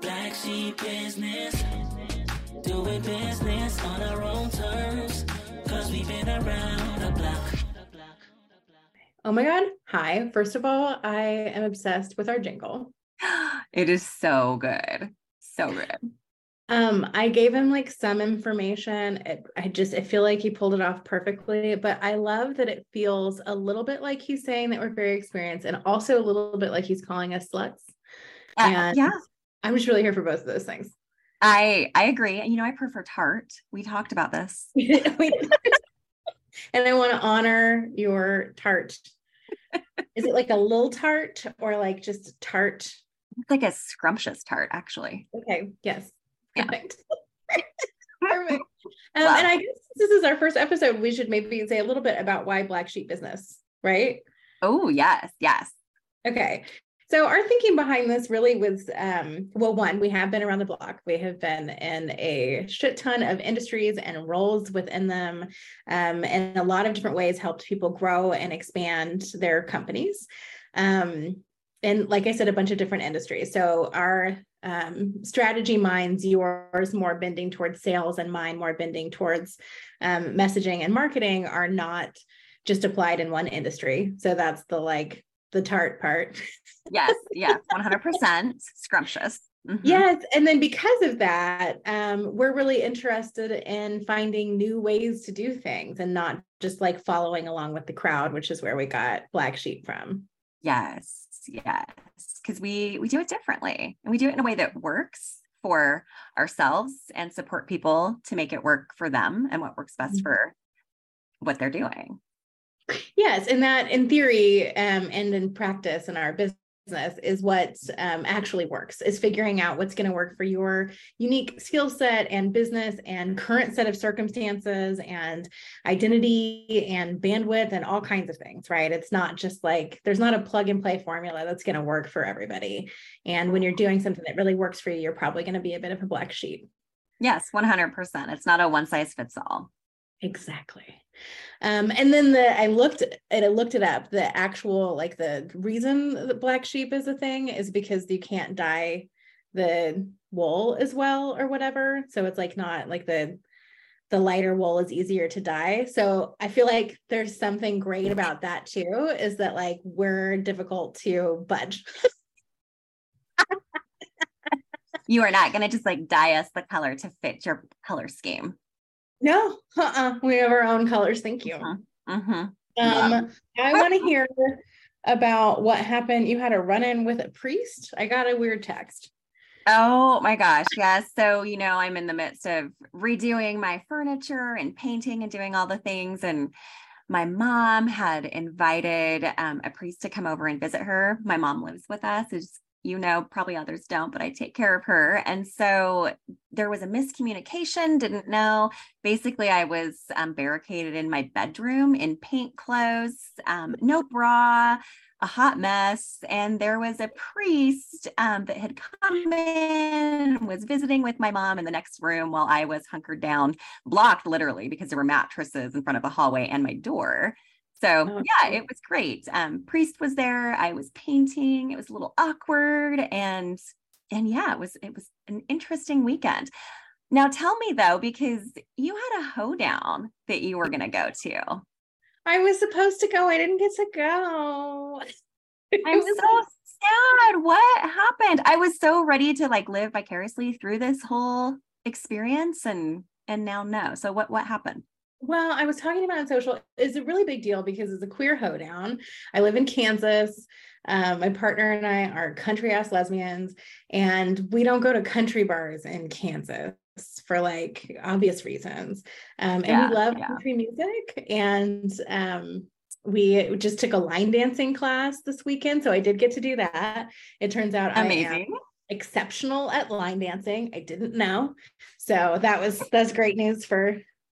Black sheep business, doing business on our own terms, cause we've been around the block. Oh my God. Hi. First of all, I am obsessed with our jingle. It is so good. So good. Um, I gave him like some information. It, I just I feel like he pulled it off perfectly, but I love that it feels a little bit like he's saying that we're very experienced and also a little bit like he's calling us sluts. Uh, And yeah, I'm just really here for both of those things. I I agree. You know, I prefer tart. We talked about this. And I want to honor your tart. Is it like a little tart or like just tart? It's like a scrumptious tart, actually. Okay, yes. Yeah. Perfect. Perfect. Um, Wow. And I guess this is our first episode. We should maybe say a little bit about why Black Sheep Business, right? Oh, yes, yes. Okay. So our thinking behind this really was, um, well, one, we have been around the block. We have been in a shit ton of industries and roles within them, um, and a lot of different ways helped people grow and expand their companies. Um, and like I said, a bunch of different industries. So our um, strategy minds, yours more bending towards sales, and mine more bending towards um, messaging and marketing, are not just applied in one industry. So that's the like the tart part. Yes, yes, 100% scrumptious. Mhm. Yes. And then because of that, um, we're really interested in finding new ways to do things and not just like following along with the crowd, which is where we got Black Sheep from. Yes, yes. Because we we do it differently and we do it in a way that works for ourselves and support people to make it work for them and what works best Mhm. for what they're doing. Yes. And that in theory um, and in practice in our business is what um, actually works is figuring out what's going to work for your unique skill set and business and current set of circumstances and identity and bandwidth and all kinds of things right it's not just like there's not a plug and play formula that's going to work for everybody and when you're doing something that really works for you you're probably going to be a bit of a black sheep Yes, 100%. It's not a one size fits all. Exactly. Um, and then the I looked and I looked it up. The actual like the reason that black sheep is a thing is because you can't dye the wool as well or whatever. So it's like not like the the lighter wool is easier to dye. So I feel like there's something great about that too, is that like we're difficult to budge. You are not going to just like dye us the color to fit your color scheme. No, uh-uh. we have our own colors. Thank you. Mhm. hmm Um, I want to hear about what happened. You had a run-in with a priest. I got a weird text. Oh my gosh. Yes. So, you know, I'm in the midst of redoing my furniture and painting and doing all the things. And my mom had invited um, a priest to come over and visit her. My mom lives with us, you know, probably others don't, but I take care of her. And so there was a miscommunication, didn't know. Basically, I was um, barricaded in my bedroom in paint clothes, um, no bra, a hot mess and there was a priest um, that had come in was visiting with my mom in the next room while i was hunkered down blocked literally because there were mattresses in front of the hallway and my door so Oh, yeah it was great um, priest was there i was painting it was a little awkward and and yeah it was it was an interesting weekend now tell me though because you had a hoedown that you were going to go to I was supposed to go. I didn't get to go. I'm so sad. What happened? I was so ready to like live vicariously through this whole experience and and now no. So what what happened? Well, I was talking about on social. It's a really big deal because it's a queer hoedown. I live in Kansas. Um, my partner and I are country ass lesbians, and we don't go to country bars in Kansas for like obvious reasons. Um, and Yeah, we love yeah. country music, and um, we just took a line dancing class this weekend. So I did get to do that. It turns out I am Amazing. exceptional at line dancing. I didn't know. So that was that's great news for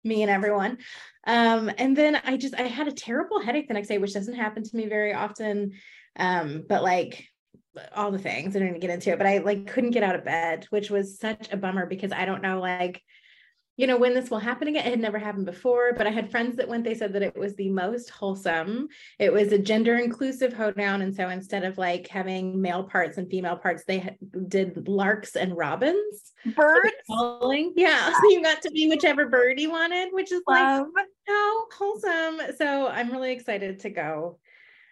me and everyone. Um, and then I just I had a terrible headache the next day, which doesn't happen to me very often. Um, but like all the things, I didn't get into it, but I like couldn't get out of bed, which was such a bummer because I don't know like you know, when this will happen again. It had never happened before, but I had friends that went, they said that it was the most wholesome. It was a gender inclusive hoedown. And so instead of like having male parts and female parts, they did larks and robins. Birds? Calling. Yeah. So you got to be whichever bird you wanted, which is Love. like so wholesome. So I'm really excited to go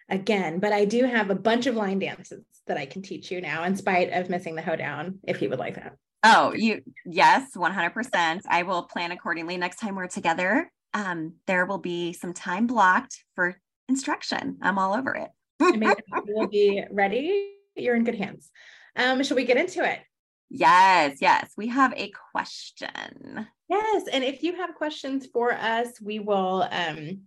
again, but I do have a bunch of line dances that I can teach you now in spite of missing the hoedown if you would like that. Oh, you yes, 100%. I will plan accordingly next time we're together. Um, there will be some time blocked for instruction. I'm all over it. we'll be ready. You're in good hands. Um, shall we get into it? Yes, yes. We have a question. Yes. And if you have questions for us, we will um,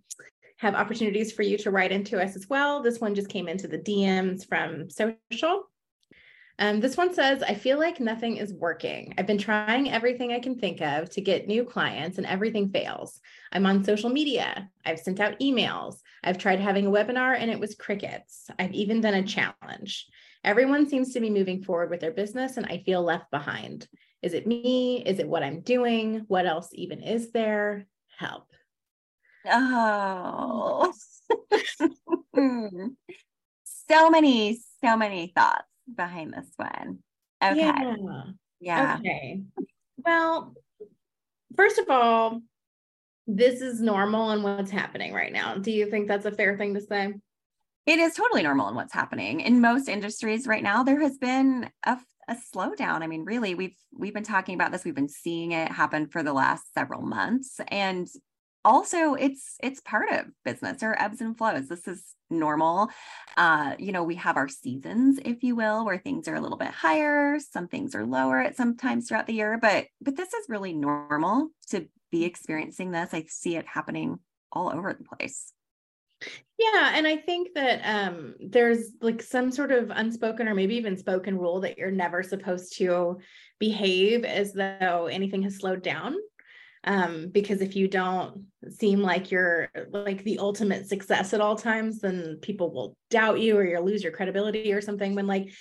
have opportunities for you to write into us as well. This one just came into the DMs from social. Um, this one says, I feel like nothing is working. I've been trying everything I can think of to get new clients and everything fails. I'm on social media. I've sent out emails. I've tried having a webinar and it was crickets. I've even done a challenge. Everyone seems to be moving forward with their business and I feel left behind. Is it me? Is it what I'm doing? What else even is there? Help. Oh, so many, so many thoughts behind this one. Okay. Yeah. yeah. Okay. Well, first of all, this is normal and what's happening right now. Do you think that's a fair thing to say? It is totally normal in what's happening in most industries right now. There has been a, a slowdown. I mean, really, we've we've been talking about this. We've been seeing it happen for the last several months, and also it's it's part of business or ebbs and flows this is normal. Uh you know we have our seasons if you will where things are a little bit higher some things are lower at some times throughout the year but but this is really normal to be experiencing this. I see it happening all over the place. Yeah, and I think that um, there's like some sort of unspoken or maybe even spoken rule that you're never supposed to behave as though anything has slowed down um, because if you don't seem like you're like the ultimate success at all times then people will doubt you or you'll lose your credibility or something when like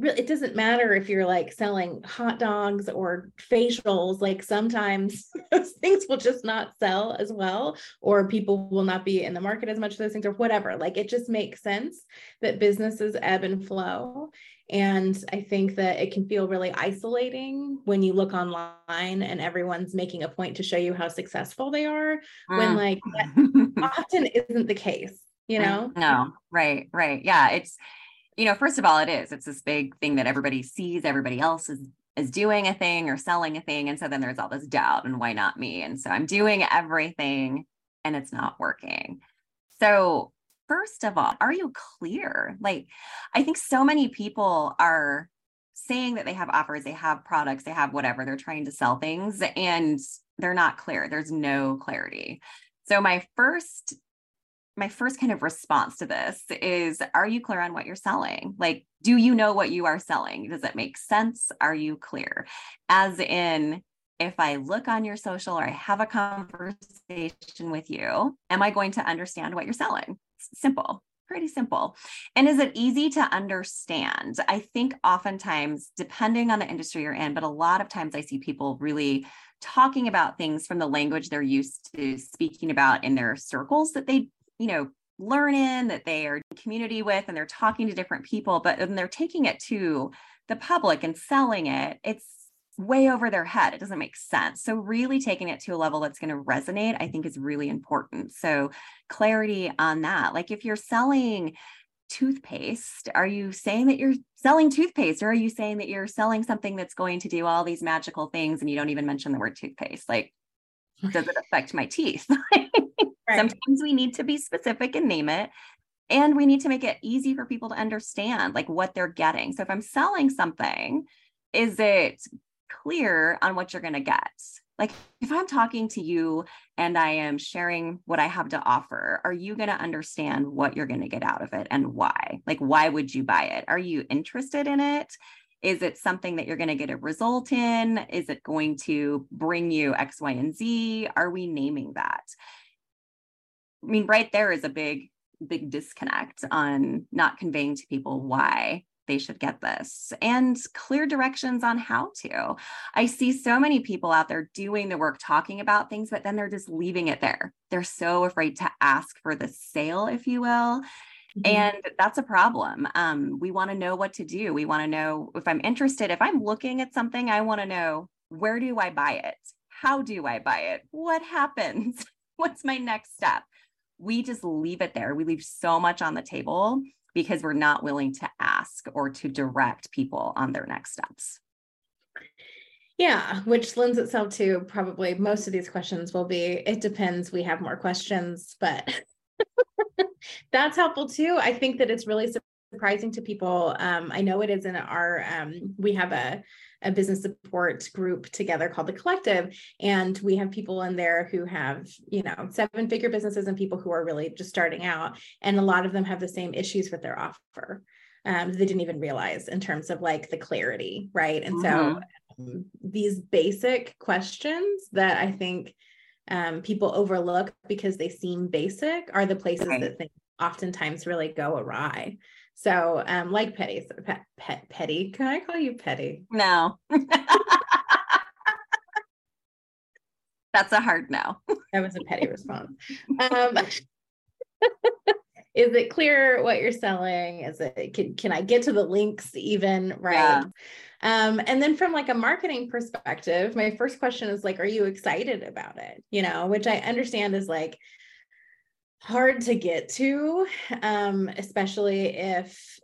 really it doesn't matter if you're like selling hot dogs or facials like sometimes those things will just not sell as well or people will not be in the market as much those things or whatever. Like it just makes sense that businesses ebb and flow and I think that it can feel really isolating when you look online and everyone's making a point to show you how successful they are, when mm. like that often isn't the case, you know? No, right, right. Yeah. It's, you know, first of all, it is. It's this big thing that everybody sees, everybody else is is doing a thing or selling a thing. And so then there's all this doubt and why not me? And so I'm doing everything and it's not working. So first of all, are you clear? Like, I think so many people are saying that they have offers, they have products, they have whatever, they're trying to sell things and they're not clear. There's no clarity. So, my first my first kind of response to this is are you clear on what you're selling like do you know what you are selling does it make sense are you clear as in if I look on your social or I have a conversation with you, am I going to understand what you're selling? Simple pretty simple. And is it easy to understand? I think oftentimes, depending on the industry you're in, but a lot of times I see people really talking about things from the language they're used to speaking about in their circles that they, you know, learn in, that they are community with, and they're talking to different people, but then they're taking it to the public and selling it. It's way over their head. It doesn't make sense. So, really taking it to a level that's going to resonate, I think is really important. So, clarity on that. Like, if you're selling toothpaste, are you saying that you're selling toothpaste or are you saying that you're selling something that's going to do all these magical things and you don't even mention the word toothpaste? Like, does it affect my teeth? right. Sometimes we need to be specific and name it. And we need to make it easy for people to understand like what they're getting. So if I'm selling something, is it clear on what you're going to get. Like if I'm talking to you and I am sharing what I have to offer, are you going to understand what you're going to get out of it and why? Like, why would you buy it? Are you interested in it? Is it something that you're going to get a result in? Is it going to bring you X, Y, and Z? Are we naming that? I mean, right there is a big, big disconnect on not conveying to people why they should get this and clear directions on how to. I see so many people out there doing the work, talking about things, but then they're just leaving it there. They're so afraid to ask for the sale, if you will. Mm-hmm. And that's a problem. Um, we want to know what to do. We want to know if I'm interested, if I'm looking at something, I want to know where do I buy it? How do I buy it? What happens? What's my next step? We just leave it there. We leave so much on the table because we're not willing to ask or to direct people on their next steps. Yeah, which lends itself to probably most of these questions will be it depends. We have more questions, but that's helpful too. I think that it's really surprising to people. Um, I know it is in our, um, we have a, a business support group together called the collective and we have people in there who have you know seven figure businesses and people who are really just starting out and a lot of them have the same issues with their offer um, they didn't even realize in terms of like the clarity right and mm-hmm. so um, these basic questions that i think um, people overlook because they seem basic are the places right. that things oftentimes really go awry. So, um, like Petty, pet, pet, Petty, can I call you Petty? No. That's a hard no. that was a petty response. Um, is it clear what you're selling? Is it can, can I get to the links even right? Yeah. Um, and then from like a marketing perspective, my first question is like, are you excited about it? You know, which I understand is like hard to get to, um, especially if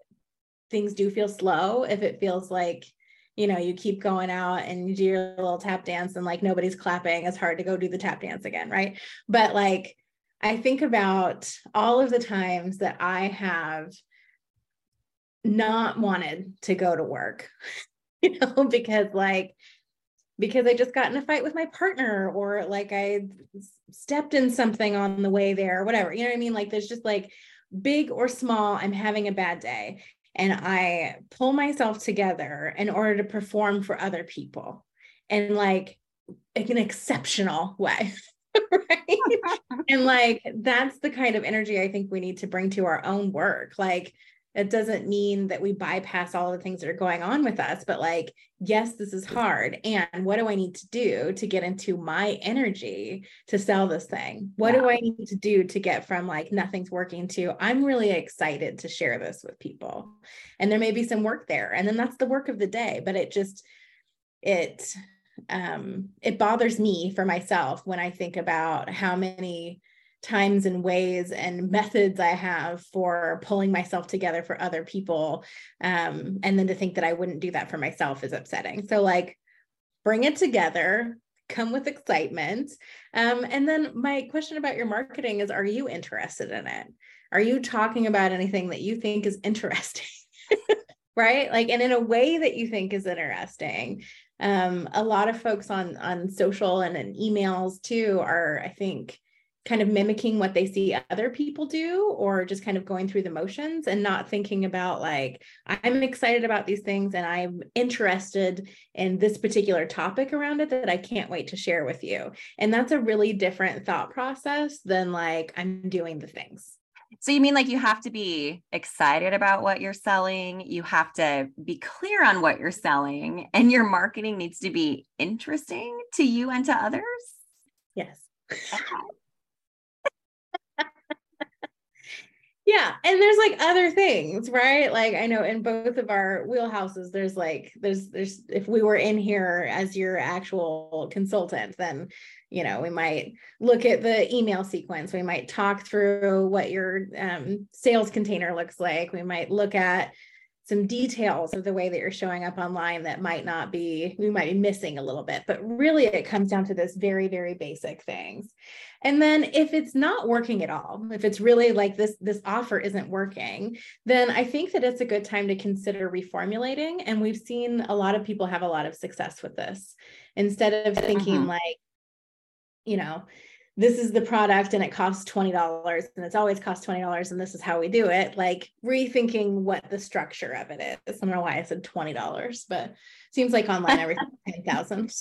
things do feel slow, if it feels like, you know, you keep going out and you do your little tap dance and like nobody's clapping, it's hard to go do the tap dance again, right? But like, I think about all of the times that I have not wanted to go to work you know, because like, because I just got in a fight with my partner or like I stepped in something on the way there or whatever. You know what I mean? Like there's just like big or small, I'm having a bad day. And I pull myself together in order to perform for other people and like in an exceptional way. right. and like that's the kind of energy I think we need to bring to our own work. Like it doesn't mean that we bypass all the things that are going on with us but like yes this is hard. And what do i need to do to get into my energy to sell this thing? What yeah. do i need to do to get from like nothing's working to i'm really excited to share this with people. And there may be some work there and then that's the work of the day but it just it um it bothers me for myself when i think about how many times and ways and methods I have for pulling myself together for other people. Um, and then to think that I wouldn't do that for myself is upsetting. So, like, bring it together, come with excitement. Um, and then, my question about your marketing is Are you interested in it? Are you talking about anything that you think is interesting? right like and in a way that you think is interesting um, a lot of folks on on social and in emails too are i think kind of mimicking what they see other people do or just kind of going through the motions and not thinking about like i'm excited about these things and i'm interested in this particular topic around it that i can't wait to share with you. And that's a really different thought process than like i'm doing the things. So you mean like you have to be excited about what you're selling you have to be clear on what you're selling and your marketing needs to be interesting to you and to others? Yes yeah and there's like other things right? Like i know in both of our wheelhouses there's like there's there's if we were in here as your actual consultant then you know we might look at the email sequence. We might talk through what your um, sales container looks like. We might look at some details of the way that you're showing up online that might not be we might be missing a little bit but really it comes down to this very very basic things. And then if it's not working at all if it's really like this this offer isn't working then i think that it's a good time to consider reformulating. And we've seen a lot of people have a lot of success with this. Instead of thinking mm-hmm. like you know this is the product and it costs $20 and it's always cost $20 and this is how we do it. Like rethinking what the structure of it is. I don't know why i said $20 but seems like online everything 10000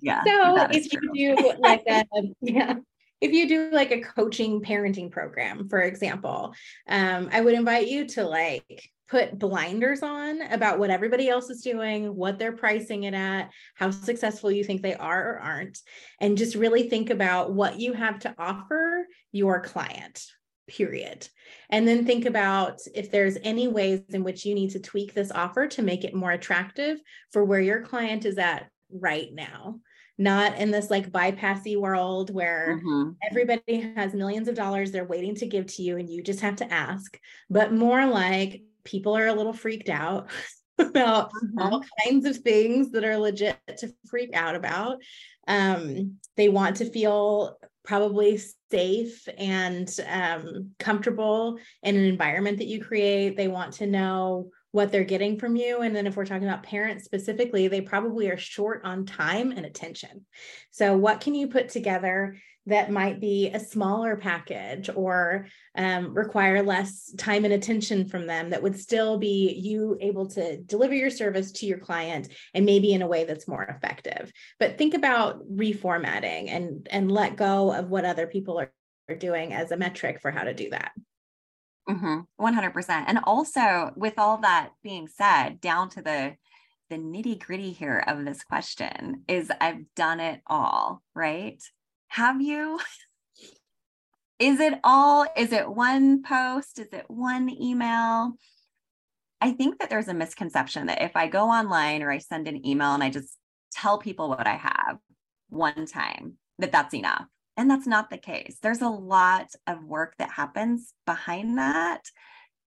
yeah so if you do like a yeah if you do like a coaching parenting program, for example, um, I would invite you to like put blinders on about what everybody else is doing, what they're pricing it at, how successful you think they are or aren't, and just really think about what you have to offer your client. Period. And then think about if there's any ways in which you need to tweak this offer to make it more attractive for where your client is at right now not in this like bypassy world where mm-hmm. everybody has millions of dollars they're waiting to give to you and you just have to ask, but more like people are a little freaked out about mm-hmm. all kinds of things that are legit to freak out about. Um, they want to feel probably safe and um, comfortable in an environment that you create. They want to know what they're getting from you. And then if we're talking about parents specifically, they probably are short on time and attention. So, what can you put together that might be a smaller package or um, require less time and attention from them that would still be you able to deliver your service to your client and maybe in a way that's more effective but think about reformatting and and let go of what other people are, are doing as a metric for how to do that Mm-hmm, 100%. And also, with all that being said, down to the the nitty gritty here of this question is I've done it all, right? Have you? is it all? Is it one post? Is it one email? I think that there's a misconception that if I go online or I send an email and I just tell people what I have one time, that that's enough. And that's not the case. There's a lot of work that happens behind that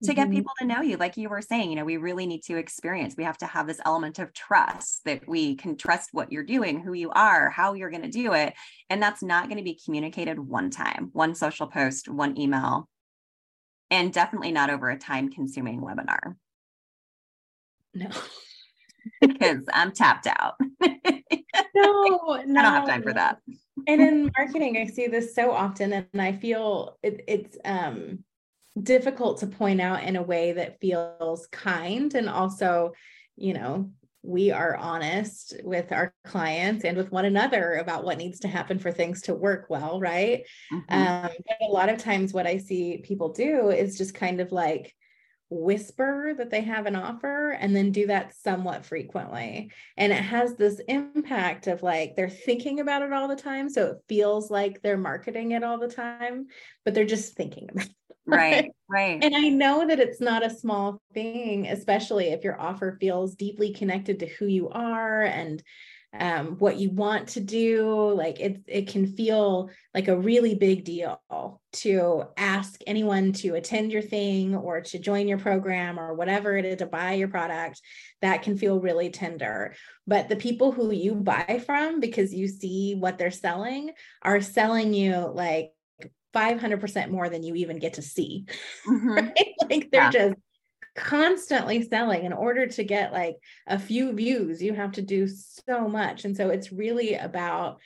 to mm-hmm. get people to know you. Like you were saying, you know, we really need to experience, we have to have this element of trust that we can trust what you're doing, who you are, how you're going to do it. And that's not going to be communicated one time, one social post, one email, and definitely not over a time consuming webinar. No. because I'm tapped out. no, no. I don't have time for that and in marketing i see this so often and i feel it, it's um difficult to point out in a way that feels kind and also you know we are honest with our clients and with one another about what needs to happen for things to work well right mm-hmm. um, but a lot of times what i see people do is just kind of like whisper that they have an offer and then do that somewhat frequently. And it has this impact of like they're thinking about it all the time. So it feels like they're marketing it all the time, but they're just thinking about it. Right, right. And I know that it's not a small thing, especially if your offer feels deeply connected to who you are and um, what you want to do. Like it, it can feel like a really big deal to ask anyone to attend your thing or to join your program or whatever it is to buy your product. That can feel really tender. But the people who you buy from because you see what they're selling are selling you like 500% more than you even get to see. Mm-hmm. Right? Like they're yeah. just constantly selling in order to get like a few views you have to do so much and so it's really about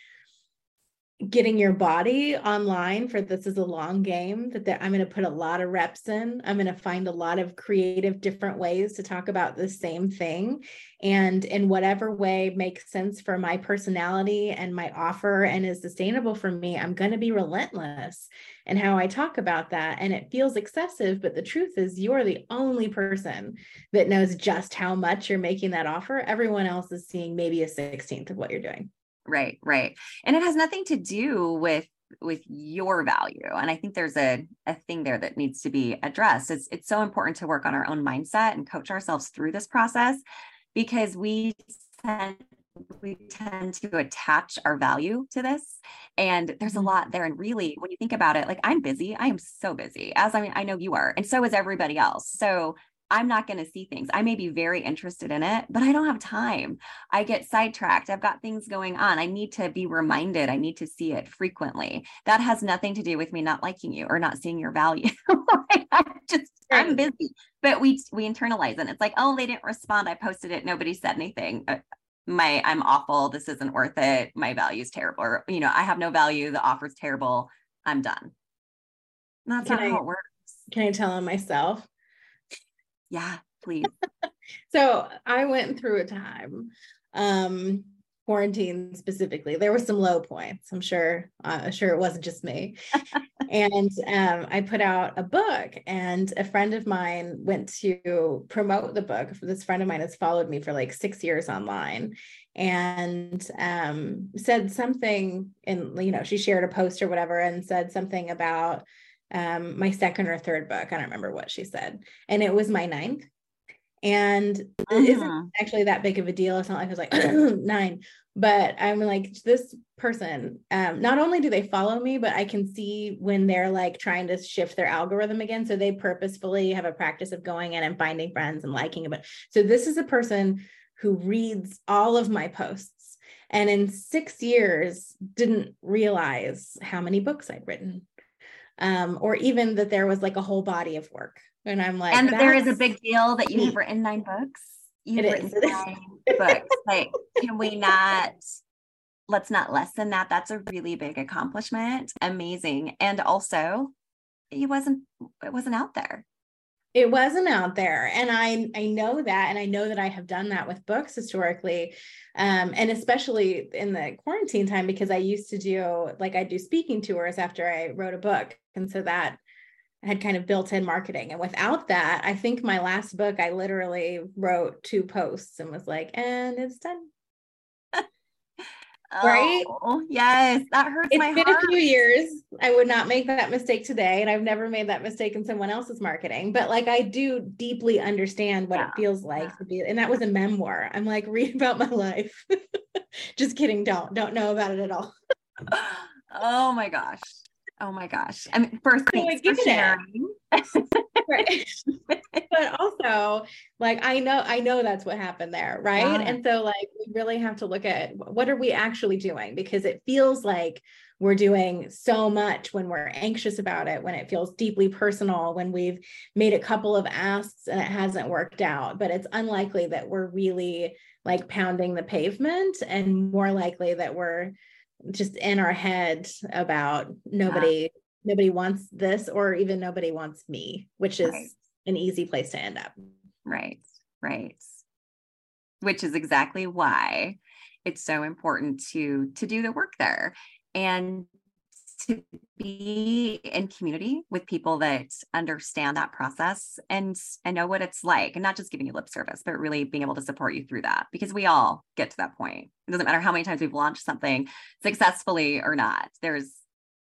getting your body online for this is a long game that, that i'm going to put a lot of reps in. I'm going to find a lot of creative different ways to talk about the same thing. And in whatever way makes sense for my personality and my offer and is sustainable for me i'm going to be relentless in how i talk about that. And it feels excessive but the truth is you're the only person that knows just how much you're making that offer. Everyone else is seeing maybe a 16th of what you're doing right right. And it has nothing to do with with your value and i think there's a, a thing there that needs to be addressed. It's, it's so important to work on our own mindset and coach ourselves through this process because we tend we tend to attach our value to this and there's a mm-hmm. lot there. And really when you think about it like i'm busy i am so busy as i mean i know you are and so is everybody else. So I'm not going to see things. I may be very interested in it, but I don't have time. I get sidetracked. I've got things going on. I need to be reminded. I need to see it frequently. That has nothing to do with me not liking you or not seeing your value. I'm just I'm busy. But we we internalize it. It's like, oh, they didn't respond. I posted it. Nobody said anything. Uh, my I'm awful. This isn't worth it. My value is terrible. Or, you know, I have no value. The offer's terrible. I'm done. That's can not I, how it works. Can I tell them myself? Yeah, please. so I went through a time um, quarantine specifically. There were some low points. I'm sure. Uh, sure it wasn't just me. and um, I put out a book, and a friend of mine went to promote the book. This friend of mine has followed me for like six years online, and um, said something. And you know, she shared a post or whatever, and said something about um, my second or third book. I don't remember what she said, and it was my ninth and uh-huh. it isn't uh-huh. actually that big of a deal. It's not like I was like nine, but I'm like this person. Um, not only do they follow me, but I can see when they're like trying to shift their algorithm again. So they purposefully have a practice of going in and finding friends and liking it. But so this is a person who reads all of my posts and in six years didn't realize how many books I'd written um, or even that there was like a whole body of work and I'm like, and there is a big deal that you have written nine books. You've written is, nine books. Like, can we not? Let's not lessen that. That's a really big accomplishment. Amazing. And also, it wasn't. It wasn't out there. It wasn't out there, and I I know that, and I know that I have done that with books historically, um, and especially in the quarantine time because I used to do like I do speaking tours after I wrote a book, and so that had kind of built in marketing. And without that, I think my last book, I literally wrote two posts and was like, and it's done. Right? Oh, yes, that hurts it's my been a few years. I would not make that mistake today, and I've never made that mistake in someone else's marketing. But like, I do deeply understand what yeah. it feels like yeah. to be, and that was a memoir. I'm like, read about my life. Just kidding. Don't don't know about it at all. oh my gosh. Oh my gosh. I mean, first, thanks for sharing. right. but also, like, I know, I know that's what happened there. Right. Yeah. And so, like, we really have to look at what are we actually doing because it feels like we're doing so much when we're anxious about it, when it feels deeply personal, when we've made a couple of asks and it hasn't worked out. But it's unlikely that we're really like pounding the pavement and more likely that we're just in our head about nobody yeah. nobody wants this or even nobody wants me which is right. an easy place to end up right right which is exactly why it's so important to to do the work there and to be in community with people that understand that process and and know what it's like and not just giving you lip service but really being able to support you through that because we all get to that point. It doesn't matter how many times we've launched something successfully or not there's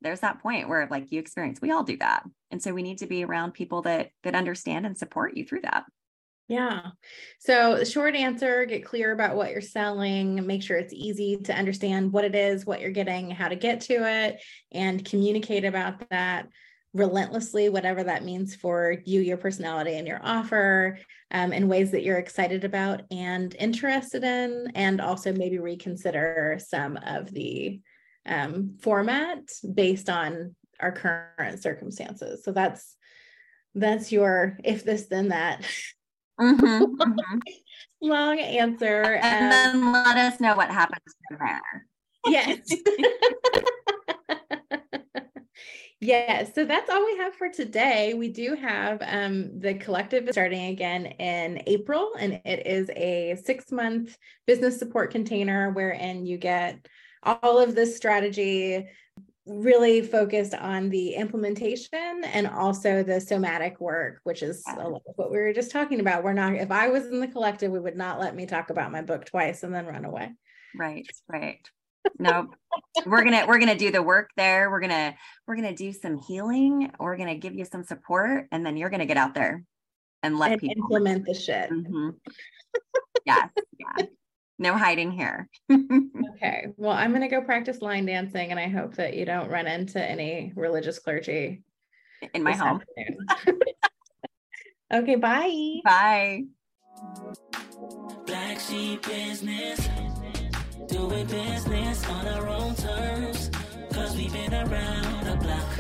there's that point where like you experience we all do that. And so we need to be around people that that understand and support you through that yeah. So, short answer get clear about what you're selling, make sure it's easy to understand what it is, what you're getting, how to get to it, and communicate about that relentlessly, whatever that means for you, your personality, and your offer um, in ways that you're excited about and interested in, and also maybe reconsider some of the um, format based on our current circumstances. So, that's that's your if this then that Mm-hmm, mm-hmm. Long answer. And um, then let us know what happens from there. Yes. yes. So that's all we have for today. We do have um, the collective starting again in April, and it is a six month business support container wherein you get all of this strategy really focused on the implementation and also the somatic work, which is a lot of what we were just talking about. We're not, if I was in the collective, we would not let me talk about my book twice and then run away. Right, right. No, we're gonna we're gonna do the work there. We're gonna we're gonna do some healing. We're gonna give you some support, and then you're gonna get out there and let and people implement the shit. Mm-hmm. yes, yeah no hiding here. okay. Well, I'm going to go practice line dancing and I hope that you don't run into any religious clergy in my home. okay. Bye. Bye. Black sheep business. Doing business on our own terms. Cause we've been around the block.